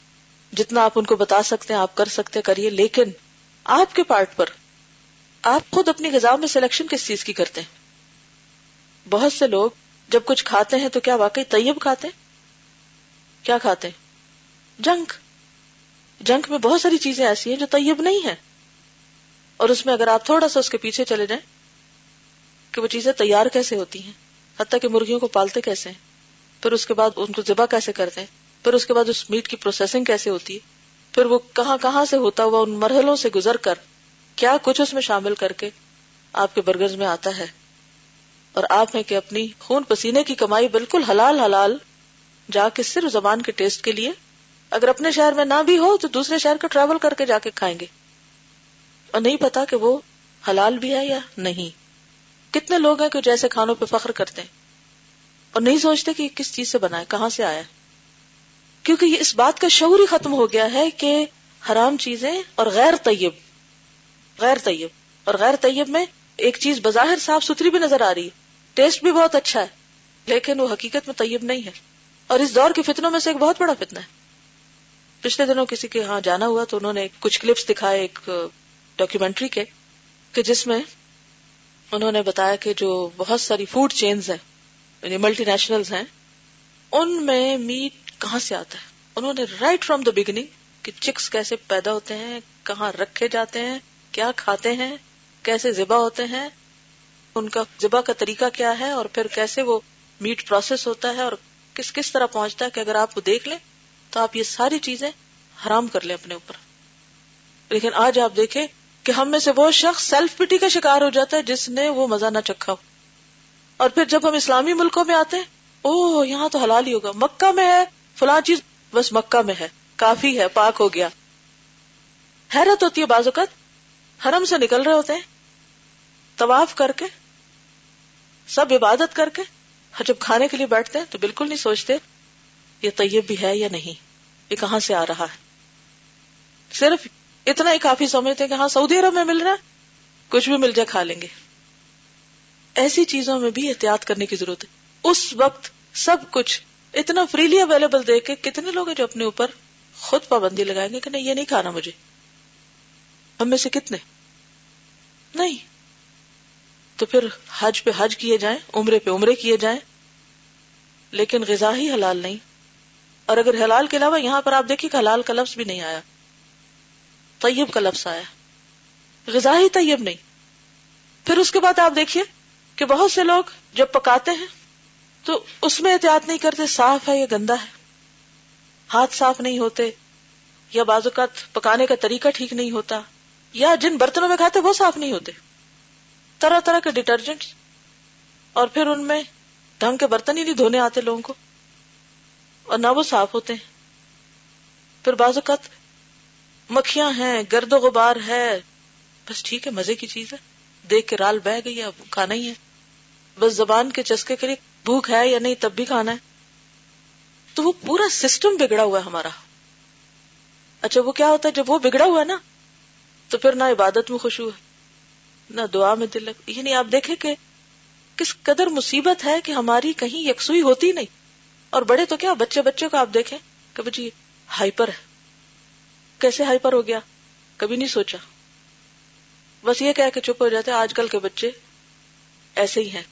جتنا آپ ان کو بتا سکتے ہیں، آپ کر سکتے، کریے، لیکن آپ کے پارٹ پر آپ خود اپنی غذا میں سلیکشن کس چیز کی کرتے ہیں؟ بہت سے لوگ جب کچھ کھاتے ہیں تو کیا واقعی طیب کھاتے ہیں؟ کیا کھاتے ہیں؟ جنک۔ جنک میں بہت ساری چیزیں ایسی ہیں جو طیب نہیں ہے اور اس میں اگر آپ تھوڑا سا اس کے پیچھے چلے جائیں کہ وہ چیزیں تیار کیسے ہوتی ہیں؟ حتیٰ کہ مرغیوں کو پالتے کیسے ہیں؟ پھر اس کے بعد ان کو ذبح کیسے کرتے ہیں؟ پھر اس کے بعد اس میٹ کی پروسیسنگ کیسے ہوتی ہے؟ پھر وہ کہاں کہاں سے ہوتا ہوا ان مرحلوں سے گزر کر کیا کچھ اس میں شامل کر کے آپ کے برگرز میں آتا ہے؟ اور آپ ہیں کہ اپنی خون پسینے کی کمائی بالکل حلال حلال جا کے صرف زبان کے ٹیسٹ کے لیے، اگر اپنے شہر میں نہ بھی ہو تو دوسرے شہر کا ٹریول کر کے جا کے کھائیں گے۔ اور نہیں پتا کہ وہ حلال بھی ہے یا نہیں۔ کتنے لوگ ہیں کہ جیسے کھانوں پہ فخر کرتے ہیں اور نہیں سوچتے کہ کس چیز سے بنا ہے، کہاں سے آیا کیونکہ یہ اس بات کا شعور ہی ختم ہو گیا ہے کہ حرام چیزیں اور غیر طیب غیر طیب۔ اور غیر طیب میں ایک چیز بظاہر صاف ستھری بھی نظر آ رہی ہے۔ ٹیسٹ بھی بہت اچھا ہے، لیکن وہ حقیقت میں طیب نہیں ہے۔ اور اس دور کے فتنوں میں سے ایک بہت بڑا فتنہ ہے۔ پچھلے دنوں کسی کے ہاں جانا ہوا تو انہوں نے کچھ کلپس دکھائے ایک ڈاکیومینٹری کے، کہ جس میں انہوں نے بتایا کہ جو بہت ساری فوڈ چینز ہیں یعنی ملٹی نیشنل ہیں، ان میں میٹ کہاں سے آتا ہے؟ انہوں نے رائٹ فرام دا بگننگ کہ چکس کیسے پیدا ہوتے ہیں، کہاں رکھے جاتے ہیں کیا کھاتے ہیں؟ کیسے ذبح ہوتے ہیں؟ ان کا ذبح کا طریقہ کیا ہے؟ اور پھر کیسے وہ میٹ پروسیس ہوتا ہے؟ اور کس کس طرح پہنچتا ہے کہ اگر آپ دیکھ لیں، تو آپ یہ ساری چیزیں حرام کر لیں اپنے اوپر۔ لیکن آج آپ دیکھیں کہ ہم میں سے وہ شخص سیلف پٹی کا شکار ہو جاتا ہے جس نے وہ مزہ نہ چکھا ہو۔ اور پھر جب ہم اسلامی ملکوں میں آتے ہیں او یہاں تو حلال ہی ہوگا۔ مکہ میں ہے، فلاں چیز، بس مکہ میں ہے۔ کافی ہے، پاک ہو گیا۔ حیرت ہوتی ہے بعض اوقات حرم سے نکل رہے ہوتے ہیں، طواف کر کے، سب عبادت کر کے جب کھانے کے لیے بیٹھتے ہیں تو بالکل نہیں سوچتے یہ طیب بھی ہے یا نہیں، یہ کہاں سے آ رہا ہے۔ صرف اتنا ہی کافی سمجھتے کہ ہاں سعودی عرب میں مل رہا ہے، کچھ بھی مل جائے کھا لیں گے۔ ایسی چیزوں میں بھی احتیاط کرنے کی ضرورت ہے۔ اس وقت سب کچھ اتنا فریلی اویلیبل دے کے کتنے لوگ ہیں جو اپنے اوپر خود پابندی لگائیں گے کہ نہیں، یہ نہیں کھانا مجھے۔ ہم میں سے کتنے؟ نہیں۔ تو پھر حج پہ حج کیے جائیں، عمرے پہ عمرے کیے جائیں، لیکن غذا ہی حلال نہیں۔ اور اگر حلال کے علاوہ یہاں پر آپ دیکھیے کہ حلال کا لفظ بھی نہیں آیا۔ طیب کا لفظ آیا۔ غذا ہی طیب نہیں۔ پھر اس کے بعد آپ دیکھیے کہ بہت سے لوگ جب پکاتے ہیں، تو اس میں احتیاط نہیں کرتے، صاف ہے یا گندا ہے۔ ہاتھ صاف نہیں ہوتے یا بعض اوقات پکانے کا طریقہ ٹھیک نہیں ہوتا۔ یا جن برتنوں میں کھاتے وہ صاف نہیں ہوتے۔ طرح طرح کے ڈٹرجنٹ اور پھر ان میں ڈھنگ کے برتن ہی نہیں دھونے آتے لوگوں کو۔ اور نہ وہ صاف ہوتے ہیں۔ پھر بعض اوقات مکھیاں ہیں، گرد و غبار ہے۔ بس ٹھیک ہے، مزے کی چیز ہے۔ دیکھ کے رال بہ گئی اب کھانا ہی ہے۔ بس زبان کے چسکے کے لیے بھوک ہے یا نہیں، تب بھی کھانا ہے۔ تو وہ پورا سسٹم بگڑا ہوا ہے ہمارا۔ اچھا وہ کیا ہوتا ہے؟ جب وہ بگڑا ہوا ہے نا تو پھر نہ عبادت میں خوشبو ہے، نہ دعا میں دل لگ یعنی آپ دیکھیں کہ کس قدر مصیبت ہے کہ ہماری کہیں یکسوئی ہوتی نہیں۔ اور بڑے تو کیا بچے بچے کو آپ دیکھیں کہ جی ہائپر ہے۔ کیسے ہائپر ہو گیا؟ کبھی نہیں سوچا۔ بس یہ کہہ کے چپ ہو جاتے آج کل کے بچے ایسے ہی ہیں۔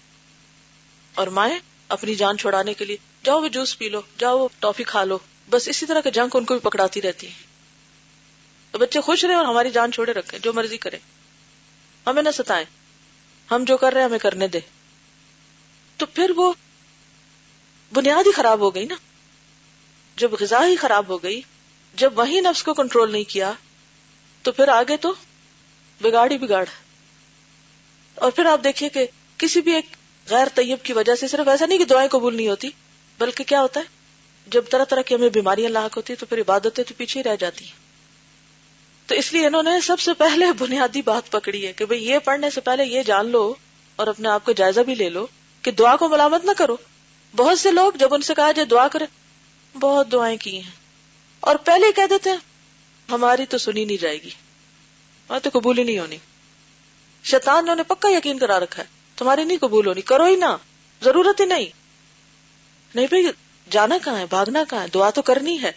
اور مائیں، اپنی جان چھوڑانے کے لیے، جاؤ وہ جوس پی لو، جاؤ وہ ٹافی کھا لو۔ بس اسی طرح کے جنک ان کو بھی پکڑاتی رہتی ہے تو بچے خوش رہے اور ہماری جان چھوڑے رکھے جو مرضی کرے ہمیں نہ ستائیں۔ ہم جو کر رہے ہیں ہمیں کرنے دے تو پھر وہ بنیاد ہی خراب ہو گئی نا۔ جب غذا ہی خراب ہو گئی، جب وہی نفس کو کنٹرول نہیں کیا، تو پھر آگے تو بگاڑ ہی بگاڑ۔ اور پھر آپ دیکھیے کہ کسی بھی ایک غیر طیب کی وجہ سے صرف ایسا نہیں کہ دعائیں قبول نہیں ہوتی، بلکہ کیا ہوتا ہے؟ جب طرح طرح کی ہمیں بیماریاں لاحق ہوتی تو پھر عبادتیں تو پیچھے ہی رہ جاتی ہیں۔ تو اس لیے انہوں نے سب سے پہلے بنیادی بات پکڑی ہے کہ بھئی یہ پڑھنے سے پہلے یہ جان لو اور اپنے آپ کو جائزہ بھی لے لو کہ دعا کو ملامت نہ کرو۔ بہت سے لوگ جب ان سے کہا جائے دعا کرے، بہت دعائیں کی ہیں۔ اور پہلے کہہ دیتے ہیں، ہماری تو سنی نہیں جائے گی۔ ہماری تو قبول ہی نہیں ہونی۔ شیطان نے پکا یقین کرا رکھا ہے۔ تمہاری نہیں قبول ہونی۔ کرو ہی نہ، ضرورت ہی نہیں۔ نہیں بھائی جانا کہاں ہے؟ بھاگنا کہاں ہے؟ دعا تو کرنی ہے۔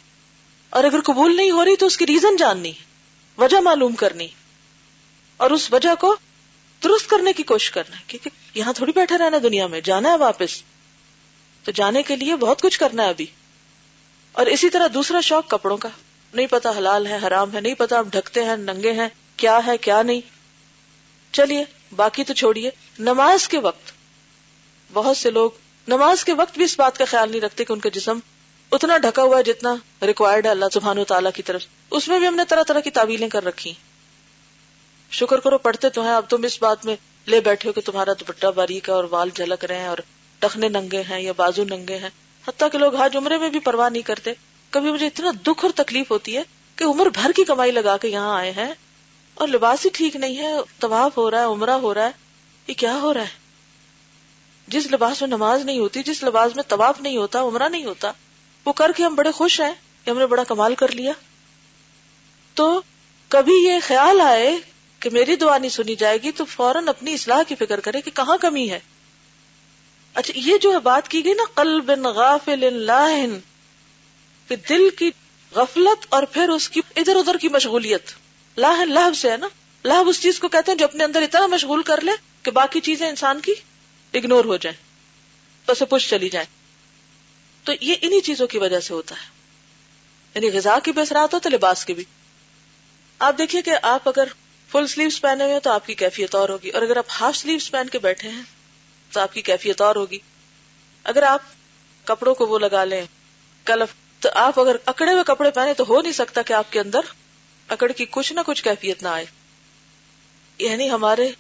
اور اگر قبول نہیں ہو رہی تو اس کی ریزن جاننی ہے۔ وجہ معلوم کرنی اور اس وجہ کو درست کرنے کی کوشش کرنا کیونکہ یہاں تھوڑی بیٹھے رہنا دنیا میں، جانا ہے واپس۔ تو جانے کے لیے بہت کچھ کرنا ہے ابھی۔ اور اسی طرح دوسرا شوق کپڑوں کا۔ نہیں پتا حلال ہے، حرام ہے، نہیں پتا ہم ڈھکتے ہیں، ننگے ہیں، کیا ہے، کیا نہیں۔ چلیے، باقی تو چھوڑیے۔ نماز کے وقت، بہت سے لوگ نماز کے وقت بھی اس بات کا خیال نہیں رکھتے کہ ان کا جسم اتنا ڈھکا ہوا ہے جتنا ریکوائرڈ ہے اللہ سبحان و تعالیٰ کی طرف۔ اس میں بھی ہم نے طرح طرح کی تعویلیں کر رکھی شکر کرو، پڑھتے تو ہیں، اب تم اس بات میں لے بیٹھے ہو کہ تمہارا دوپٹہ باریک ہے اور وال جھلک رہے ہیں اور ٹخنے ننگے ہیں یا بازو ننگے ہیں۔ حتیٰ کہ لوگ حج عمرے میں بھی پرواہ نہیں کرتے۔ کبھی مجھے اتنا دکھ اور تکلیف ہوتی ہے کہ عمر بھر کی کمائی لگا کے یہاں آئے ہیں اور لباس ہی ٹھیک نہیں ہے، طواف ہو رہا ہے، عمرہ ہو رہا ہے۔ یہ کیا ہو رہا ہے؟ جس لباس میں نماز نہیں ہوتی، جس لباس میں طواف نہیں ہوتا، عمرہ نہیں ہوتا وہ کر کے ہم بڑے خوش ہیں کہ ہم نے بڑا کمال کر لیا۔ تو کبھی یہ خیال آئے کہ میری دعا نہیں سنی جائے گی تو فوراً اپنی اصلاح کی فکر کرے کہ کہاں کمی ہے۔ اچھا یہ جو ہے بات کی گئی نا، قلب غافل لاہن کہ دل کی غفلت اور پھر اس کی ادھر ادھر کی مشغولیت۔ لاہن لہب سے ہے نا۔ لہب اس چیز کو کہتے ہیں جو اپنے اندر اتنا مشغول کر لے کہ باقی چیزیں انسان کی اگنور ہو جائیں تو اسے پش چلی جائیں۔ تو یہ انہی چیزوں کی وجہ سے ہوتا ہے۔ یعنی غذا کی بھی اثرات ہو تو لباس کی بھی۔ آپ دیکھیے کہ آپ اگر فل سلیوز پہنے ہوئے تو آپ کی کیفیت اور ہوگی۔ اور اگر آپ ہاف سلیوز پہن کے بیٹھے ہیں تو آپ کی کیفیت اور ہوگی۔ اگر آپ کپڑوں کو وہ لگا لیں، کلف، تو آپ اگر اکڑے ہوئے کپڑے پہنے تو ہو نہیں سکتا کہ آپ کے اندر اکڑ کی کچھ نہ کچھ کیفیت نہ آئے۔ یعنی ہمارے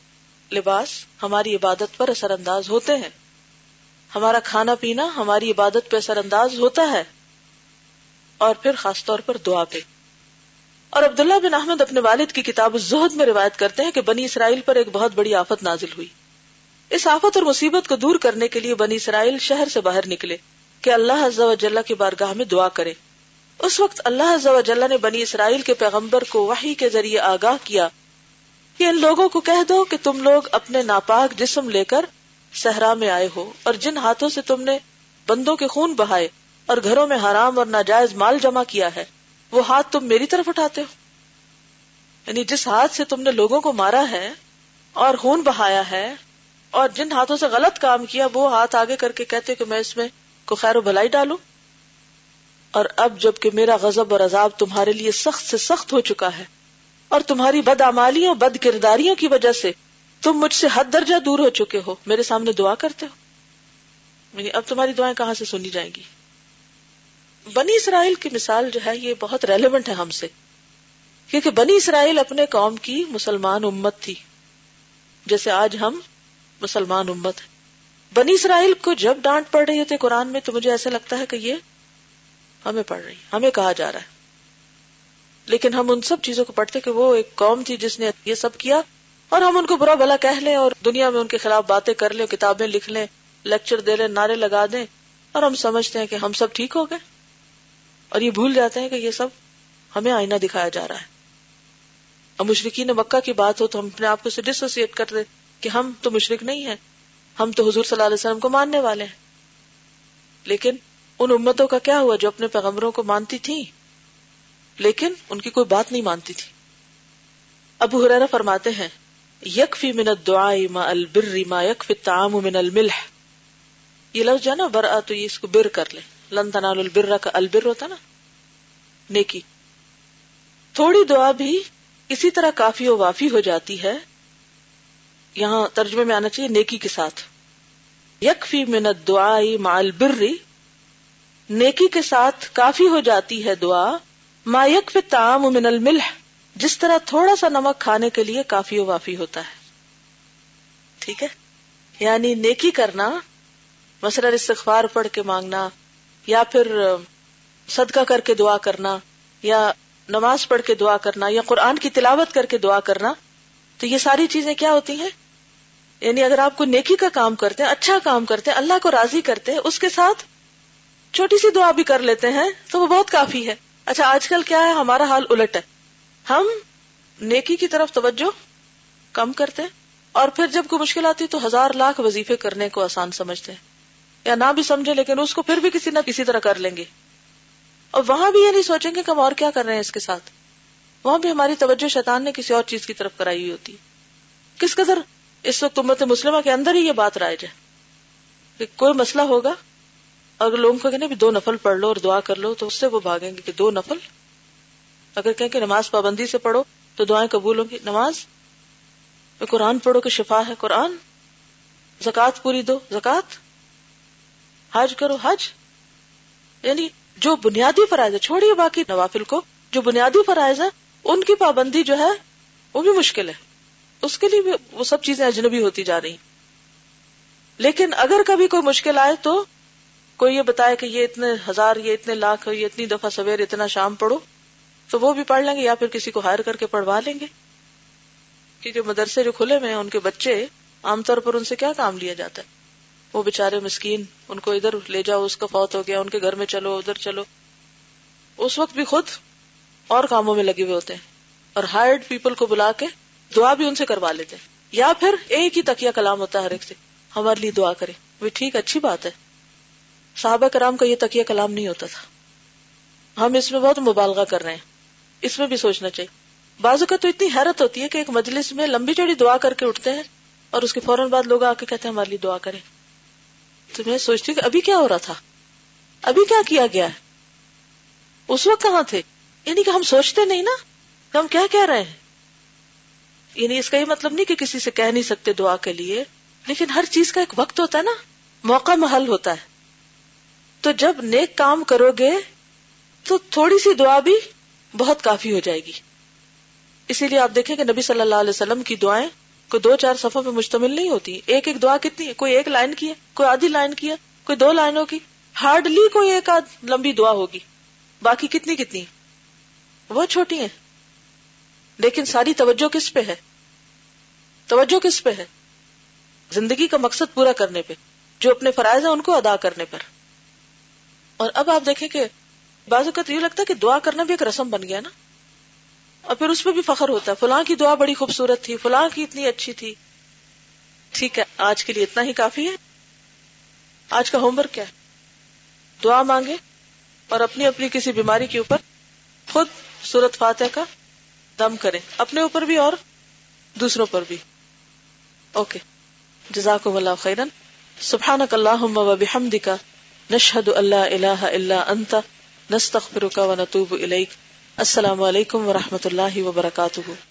لباس، ہماری عبادت پر اثر انداز ہوتے ہیں۔ ہمارا کھانا پینا ہماری عبادت پہ اثر انداز ہوتا ہے اور پھر خاص طور پر دعا پہ۔ اور عبداللہ بن احمد اپنے والد کی کتاب الزہد میں روایت کرتے ہیں کہ بنی اسرائیل پر ایک بہت بڑی آفت نازل ہوئی۔ اس آفت اور مصیبت کو دور کرنے کے لیے بنی اسرائیل شہر سے باہر نکلے کہ اللہ عز و جلہ کی بارگاہ میں دعا کرے۔ اس وقت اللہ عز و جلہ نے بنی اسرائیل کے پیغمبر کو وحی کے ذریعے آگاہ کیا کہ ان لوگوں کو کہہ دو کہ تم لوگ اپنے ناپاک جسم لے کر صحرا میں آئے ہو اور جن ہاتھوں سے تم نے بندوں کے خون بہائے اور گھروں میں حرام اور ناجائز مال جمع کیا ہے، وہ ہاتھ تم میری طرف اٹھاتے ہو۔ یعنی جس ہاتھ سے تم نے لوگوں کو مارا ہے اور خون بہایا ہے اور جن ہاتھوں سے غلط کام کیا، وہ ہاتھ آگے کر کے کہتے کہ میں اس میں کو خیر و بھلائی ڈالوں۔ اور اب جبکہ میرا غضب اور عذاب تمہارے لیے سخت سے سخت ہو چکا ہے اور تمہاری بد امالیوں بد کرداریوں کی وجہ سے تم مجھ سے حد درجہ دور ہو چکے ہو، میرے سامنے دعا کرتے ہو۔ یعنی اب تمہاری دعائیں کہاں سے سنی جائیں گی؟ بنی اسرائیل کی مثال جو ہے، یہ بہت ریلیونٹ ہے ہم سے۔ کیونکہ بنی اسرائیل اپنے قوم کی مسلمان امت تھی۔ جیسے آج ہم مسلمان امت ہیں۔ بنی اسرائیل کو جب ڈانٹ پڑ رہی ہوتی قرآن میں، تو مجھے ایسا لگتا ہے کہ یہ ہمیں پڑھ رہی، ہمیں کہا جا رہا ہے۔ لیکن ہم ان سب چیزوں کو پڑھتے کہ وہ ایک قوم تھی جس نے یہ سب کیا۔ اور ہم ان کو برا بلا کہہ لیں اور دنیا میں ان کے خلاف باتیں کر لیں، کتابیں لکھ لیں لیکچر دے لیں، نعرے لگا دیں اور ہم سمجھتے ہیں کہ ہم سب ٹھیک ہو گئے۔ اور یہ بھول جاتے ہیں کہ یہ سب ہمیں آئینہ دکھایا جا رہا ہے۔ اور مشرقین مکہ کی بات ہو تو ہم اپنے آپ کو ڈسوسیٹ کر دیں کہ ہم تو مشرق نہیں ہیں۔ ہم تو حضور صلی اللہ علیہ وسلم کو ماننے والے ہیں۔ لیکن ان امتوں کا کیا ہوا جو اپنے پیغمبروں کو مانتی تھی لیکن ان کی کوئی بات نہیں مانتی تھی۔ ابو حرارا فرماتے ہیں یک فی من الدعاء ما البر ما یک فی الطعام من الملح. یہ لفظ جو نا، برآ تو یہ اس کو بر کر لے لن تنال البر کا البر ہوتا نا، نیکی۔ تھوڑی دعا بھی اسی طرح کافی و وافی ہو جاتی ہے۔ یہاں ترجمے میں آنا چاہیے نیکی کے ساتھ۔ یک فی من الدعاء مع البر، نیکی کے ساتھ کافی ہو جاتی ہے دعا۔ ما یک فی الطعام من الملح جس طرح تھوڑا سا نمک کھانے کے لیے کافی و وافی ہوتا ہے۔ ٹھیک ہے؟ یعنی نیکی کرنا، مثلا استغفار پڑھ کے مانگنا، یا پھر، صدقہ کر کے دعا کرنا، یا نماز پڑھ کے دعا کرنا، یا قرآن کی تلاوت کر کے دعا کرنا، تو یہ ساری چیزیں کیا ہوتی ہیں؟ یعنی اگر آپ کو نیکی کا کام کرتے ہیں اچھا کام کرتے ہیں، اللہ کو راضی کرتے ہیں، اس کے ساتھ چھوٹی سی دعا بھی کر لیتے ہیں، تو وہ بہت کافی ہے۔ اچھا آج کل کیا ہے؟ ہمارا حال الٹ ہے۔ ہم نیکی کی طرف توجہ کم کرتے اور پھر جب کوئی مشکل آتی تو ہزار لاکھ وظیفے کرنے کو آسان سمجھتے ہیں۔ یا نہ بھی سمجھے لیکن اس کو پھر بھی کسی نہ کسی طرح کر لیں گے۔ اور وہاں بھی یہ نہیں سوچیں گے کہ ہم اور کیا کر رہے ہیں اس کے ساتھ۔ وہاں بھی ہماری توجہ شیطان نے کسی اور چیز کی طرف کرائی ہوئی ہوتی۔ کس قدر اس وقت امت مسلمہ کے اندر ہی یہ بات رائج ہے کہ کوئی مسئلہ ہوگا، اگر لوگوں کو کہنے بھی دو نفل پڑھ لو اور دعا کر لو تو اس سے وہ بھاگیں گے کہ دو نفل اگر کہ نماز پابندی سے پڑھو تو دعائیں قبول ہوں گی۔ نماز؟ قرآن پڑھو کہ شفا ہے قرآن؟ زکات پوری دو۔ زکات حج کرو۔ حج؟ یعنی جو بنیادی فرائض ہے چھوڑیے باقی نوافل کو۔ جو بنیادی فرائض ہے ان کی پابندی جو ہے، وہ بھی مشکل ہے۔ اس کے لیے بھی وہ سب چیزیں اجنبی ہوتی جا رہی لیکن اگر کبھی کوئی مشکل آئے تو کوئی یہ بتائے کہ یہ اتنے ہزار، یہ اتنے لاکھ، یہ اتنی دفعہ سویر، اتنا شام پڑھو۔ تو وہ بھی پڑھ لیں گے یا پھر کسی کو ہائر کر کے پڑھوا لیں گے؟ کیونکہ مدرسے جو کھلے ہوئے ہیں، ان کے بچے عام طور پر ان سے کیا کام لیا جاتا ہے؟ وہ بےچارے مسکین، ان کو ادھر لے جاؤ، اس کا فوت ہو گیا، ان کے گھر میں چلو، ادھر چلو۔ اس وقت بھی خود اور کاموں میں لگے ہوئے ہوتے ہیں۔ اور ہائرڈ پیپل کو بلا کے دعا بھی ان سے کروا لیتے ہیں۔ یا پھر ایک ہی تکیا کلام ہوتا ہے ہر ایک سے، ہمارے لیے دعا کرے وہ ٹھیک، اچھی بات ہے۔ صحابہ کرام کا یہ تکیہ کلام نہیں ہوتا تھا۔ ہم اس میں بہت مبالغہ کر رہے ہیں۔ اس میں بھی سوچنا چاہیے۔ بازو کا تو اتنی حیرت ہوتی ہے کہ ایک مجلس میں لمبی چوڑی دعا کر کے اٹھتے ہیں اور اس کے فوراً بعد لوگ آ کے کہتے ہیں ہمارے لیے دعا کریں۔ تو میں سوچتی ہوں کہ ابھی کیا ہو رہا تھا؟ ابھی کیا کیا گیا ہے؟ اس وقت کہاں تھے؟ یعنی کہ ہم سوچتے نہیں نا کہ ہم کیا کہہ رہے ہیں۔ یعنی اس کا یہ مطلب نہیں کہ کسی سے کہہ نہیں سکتے دعا کے لیے، لیکن ہر چیز کا ایک وقت ہوتا ہے نا، موقع محل ہوتا ہے۔ تو جب نیک کام کرو گے تو تھوڑی سی دعا بھی بہت کافی ہو جائے گی۔ اسی لیے آپ دیکھیں کہ نبی صلی اللہ علیہ وسلم کی دعائیں کوئی دو چار صفحوں پہ مشتمل نہیں ہوتی۔ ایک ایک دعا کتنی ہے؟ کوئی ایک لائن کی ہے؟ کوئی آدھی لائن کی ہے؟ کوئی دو لائنوں کی؟ ہارڈلی کوئی ایک آدھ لمبی دعا ہوگی۔ باقی کتنی کتنی؟ وہ چھوٹی ہیں۔ لیکن ساری توجہ کس پہ ہے؟ توجہ کس پہ ہے؟ زندگی کا مقصد پورا کرنے پہ، جو اپنے فرائض ہیں ان کو ادا کرنے پر۔ اور اب آپ دیکھیں کہ بعض اوقات یہ لگتا ہے کہ دعا کرنا بھی ایک رسم بن گیا نا۔ اور پھر اس پہ بھی فخر ہوتا ہے۔ فلاں کی دعا بڑی خوبصورت تھی، فلاں کی اتنی اچھی تھی۔ ٹھیک ہے، آج کے لیے اتنا ہی کافی ہے۔ آج کا ہوم ورک کیا ہے؟ دعا مانگے اور اپنی اپنی کسی بیماری کے اوپر خود سورت فاتح کا دم کرے۔ اپنے اوپر بھی اور دوسروں پر بھی۔ اوکے۔ جزاکم اللہ خیرن۔ سبحانک اللہم و بحمدک۔ نشہد اللہ الہ الا انت۔ نستغفرک و نتوب الیک. السلام علیکم و رحمۃ اللہ وبرکاتہ.